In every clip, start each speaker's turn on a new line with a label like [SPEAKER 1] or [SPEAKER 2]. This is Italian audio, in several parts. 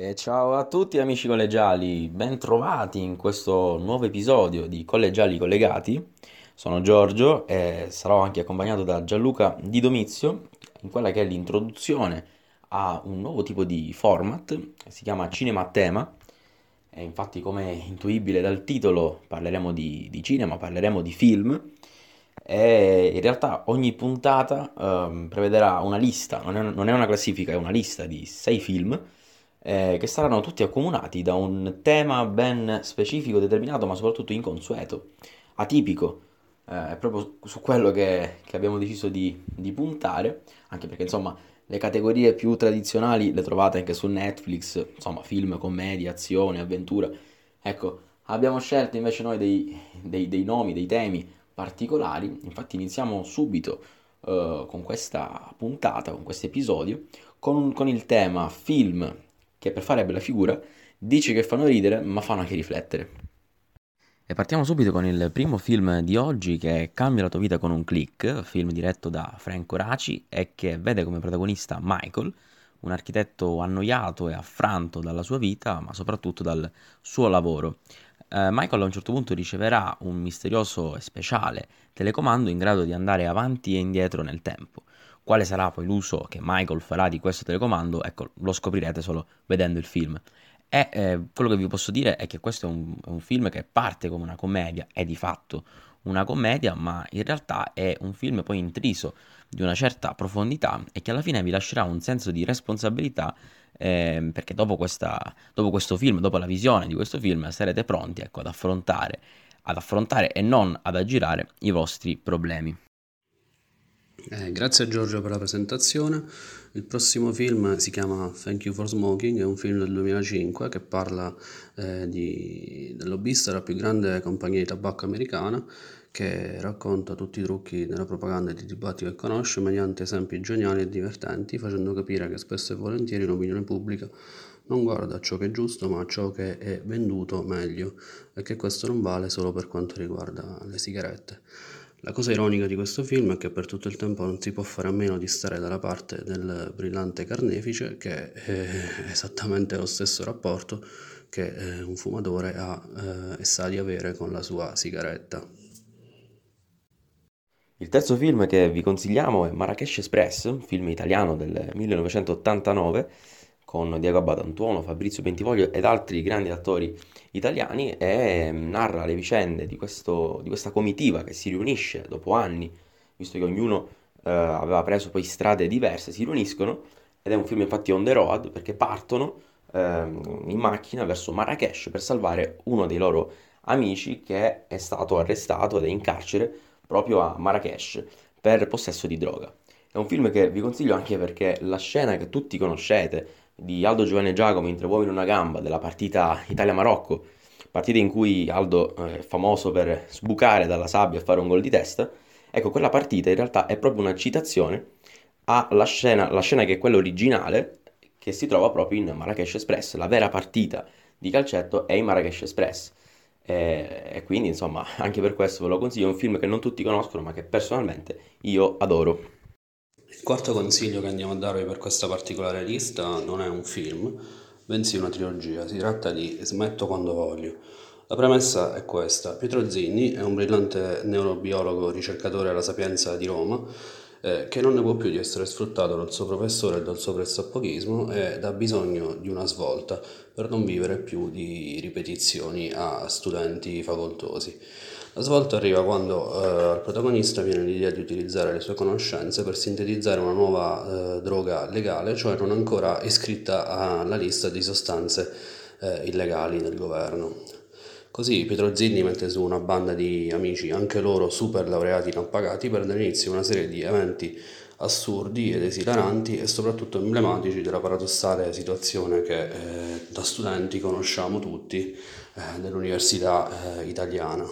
[SPEAKER 1] E ciao a tutti amici collegiali, ben trovati in questo nuovo episodio di Collegiali Collegati. Sono Giorgio e sarò anche accompagnato da Gianluca Di Domizio in quella che è l'introduzione a un nuovo tipo di format si chiama Cinema a tema. E infatti, come intuibile dal titolo, parleremo di, di cinema, parleremo di film. E in realtà ogni puntata ehm, prevederà una lista, non è, non è una classifica, è una lista di sei film eh, che saranno tutti accomunati da un tema ben specifico, determinato, ma soprattutto inconsueto, atipico. Eh, è proprio su quello che, che abbiamo deciso di, di, puntare, anche perché insomma le categorie più tradizionali le trovate anche su Netflix, insomma film, commedia, azione, avventura. Ecco, abbiamo scelto invece noi dei, dei, dei nomi, dei temi particolari, infatti iniziamo subito uh, con questa puntata, con questo episodio, con, con il tema film che per fare bella figura dice che fanno ridere ma fanno anche riflettere. E partiamo subito con il primo film di oggi che è Cambia la tua vita con un click, film diretto da Franco Raci e che vede come protagonista Michael, un architetto annoiato e affranto dalla sua vita, ma soprattutto dal suo lavoro. Eh, Michael a un certo punto riceverà un misterioso e speciale telecomando in grado di andare avanti e indietro nel tempo. Quale sarà poi l'uso che Michael farà di questo telecomando? Ecco, lo scoprirete solo vedendo il film. E eh, quello che vi posso dire è che questo è un, è un, film che parte come una commedia, è di fatto una commedia, ma in realtà è un film poi intriso di una certa profondità e che alla fine vi lascerà un senso di responsabilità eh, perché dopo, questa, dopo, questo film, dopo la visione di questo film, sarete pronti ecco, ad affrontare ad affrontare e non ad aggirare i vostri problemi.
[SPEAKER 2] Eh, grazie a Giorgio per la presentazione. Il prossimo film si chiama Thank You for Smoking, è un film del 2005 che parla eh, di, del lobbista della più grande compagnia di tabacco americana che racconta tutti i trucchi della propaganda e di dibattito che conosce mediante esempi geniali e divertenti, facendo capire che spesso e volentieri l'opinione pubblica non guarda ciò che è giusto ma ciò che è venduto meglio e che questo non vale solo per quanto riguarda le sigarette. La cosa ironica di questo film è che per tutto il tempo non si può fare a meno di stare dalla parte del brillante carnefice che è esattamente lo stesso rapporto che eh, un fumatore ha eh, e sa di avere con la sua sigaretta.
[SPEAKER 1] Il terzo film che vi consigliamo è Marrakesh Express, film italiano del 1989 con Diego Abatantuono, Fabrizio Bentivoglio ed altri grandi attori italiani e narra le vicende di, questo, di questa comitiva che si riunisce dopo anni, visto che ognuno eh, aveva preso poi strade diverse, si riuniscono ed è un film infatti on the road perché partono eh, in macchina verso Marrakesh per salvare uno dei loro amici che è stato arrestato ed è in carcere proprio a Marrakesh per possesso di droga. È un film che vi consiglio anche perché la scena che tutti conoscete di Aldo Giovanni e Giacomo in Tre uomini in una gamba della partita Italia-Marocco, partita in cui Aldo è famoso per sbucare dalla sabbia e fare un gol di testa, ecco quella partita in realtà è proprio una citazione alla scena, la scena che è quella originale che si trova proprio in Marrakesh Express, la vera partita di calcetto è in Marrakesh Express. E, e quindi insomma anche per questo ve lo consiglio, è un film che non tutti conoscono ma che personalmente io adoro.
[SPEAKER 2] Il quarto consiglio che andiamo a darvi per questa particolare lista non è un film, bensì una trilogia. Si tratta di Smetto quando voglio. La premessa è questa. Pietro Zinni è un brillante neurobiologo ricercatore alla Sapienza di Roma eh, che non ne può più di essere sfruttato dal suo professore e dal suo pressapochismo ed ha bisogno di una svolta per non vivere più di ripetizioni a studenti facoltosi. La svolta arriva quando eh, al protagonista viene l'idea di utilizzare le sue conoscenze per sintetizzare una nuova eh, droga legale, cioè non ancora iscritta alla lista di sostanze eh, illegali del governo. Così Pietro Zinni mette su una banda di amici, anche loro super laureati non pagati, per dare inizio a una serie di eventi assurdi ed esilaranti e soprattutto emblematici della paradossale situazione che eh, da studenti conosciamo tutti eh, dell'università eh, italiana.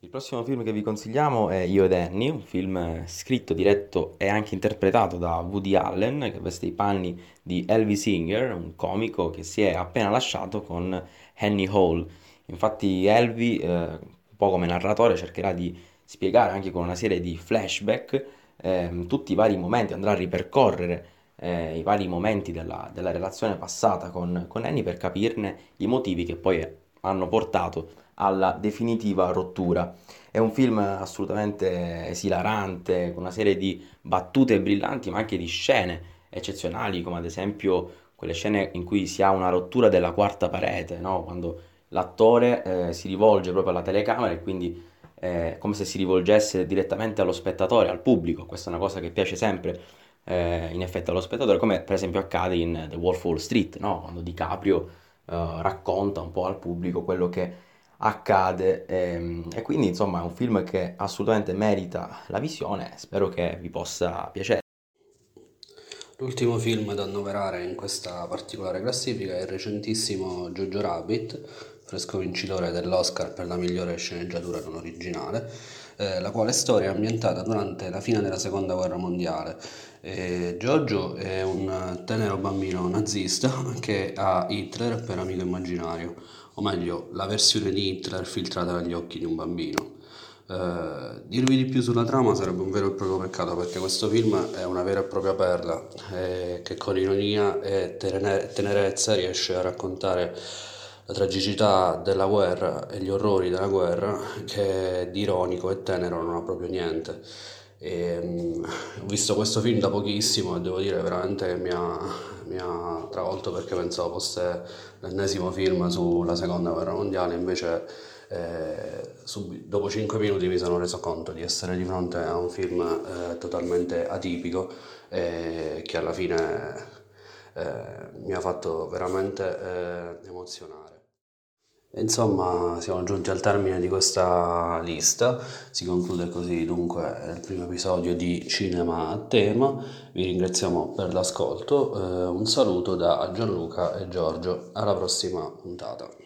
[SPEAKER 1] Il prossimo film che vi consigliamo è Io ed Annie, un film scritto, diretto e anche interpretato da Woody Allen, che veste i panni di Elvis Singer, un comico che si è appena lasciato con Annie Hall. Infatti Elvi, eh, un po' come narratore, cercherà di spiegare anche con una serie di flashback eh, tutti i vari momenti, andrà a ripercorrere eh, i vari momenti della, della relazione passata con, con Annie per capirne i motivi che poi hanno portato alla definitiva rottura. È un film assolutamente esilarante, con una serie di battute brillanti, ma anche di scene eccezionali, come ad esempio quelle scene in cui si ha una rottura della quarta parete, no? quando l'attore eh, si rivolge proprio alla telecamera e quindi eh, come se si rivolgesse direttamente allo spettatore, al pubblico. Questa è una cosa che piace sempre eh, in effetti allo spettatore, come per esempio accade in The Wolf Wall Street, no? quando DiCaprio eh, racconta un po' al pubblico quello che accade ehm, e quindi insomma è un film che assolutamente merita la visione, spero che vi possa piacere.
[SPEAKER 2] L'ultimo film da annoverare in questa particolare classifica è il recentissimo Jojo Rabbit, fresco vincitore dell'Oscar per la migliore sceneggiatura non originale, eh, la quale storia è ambientata durante la fine della seconda guerra mondiale. Eh, Giorgio è un tenero bambino nazista che ha Hitler per amico immaginario, o meglio, la versione di Hitler filtrata dagli occhi di un bambino. Uh, dirvi di più sulla trama sarebbe un vero e proprio peccato perché questo film è una vera e propria perla eh, che con ironia e tenerezza riesce a raccontare la tragicità della guerra e gli orrori della guerra che di ironico e tenero non ha proprio niente. E, um, ho visto questo film da pochissimo e devo dire veramente mi ha, mi ha travolto perché pensavo fosse l'ennesimo film sulla seconda guerra mondiale, invece eh, sub- dopo 5 minuti mi sono reso conto di essere di fronte a un film eh, totalmente atipico e che alla fine eh, mi ha fatto veramente eh, emozionare. Insomma, siamo giunti al termine di questa lista, si conclude così dunque il primo episodio di Cinema a tema, vi ringraziamo per l'ascolto, eh, un saluto da Gianluca e Giorgio, alla prossima puntata.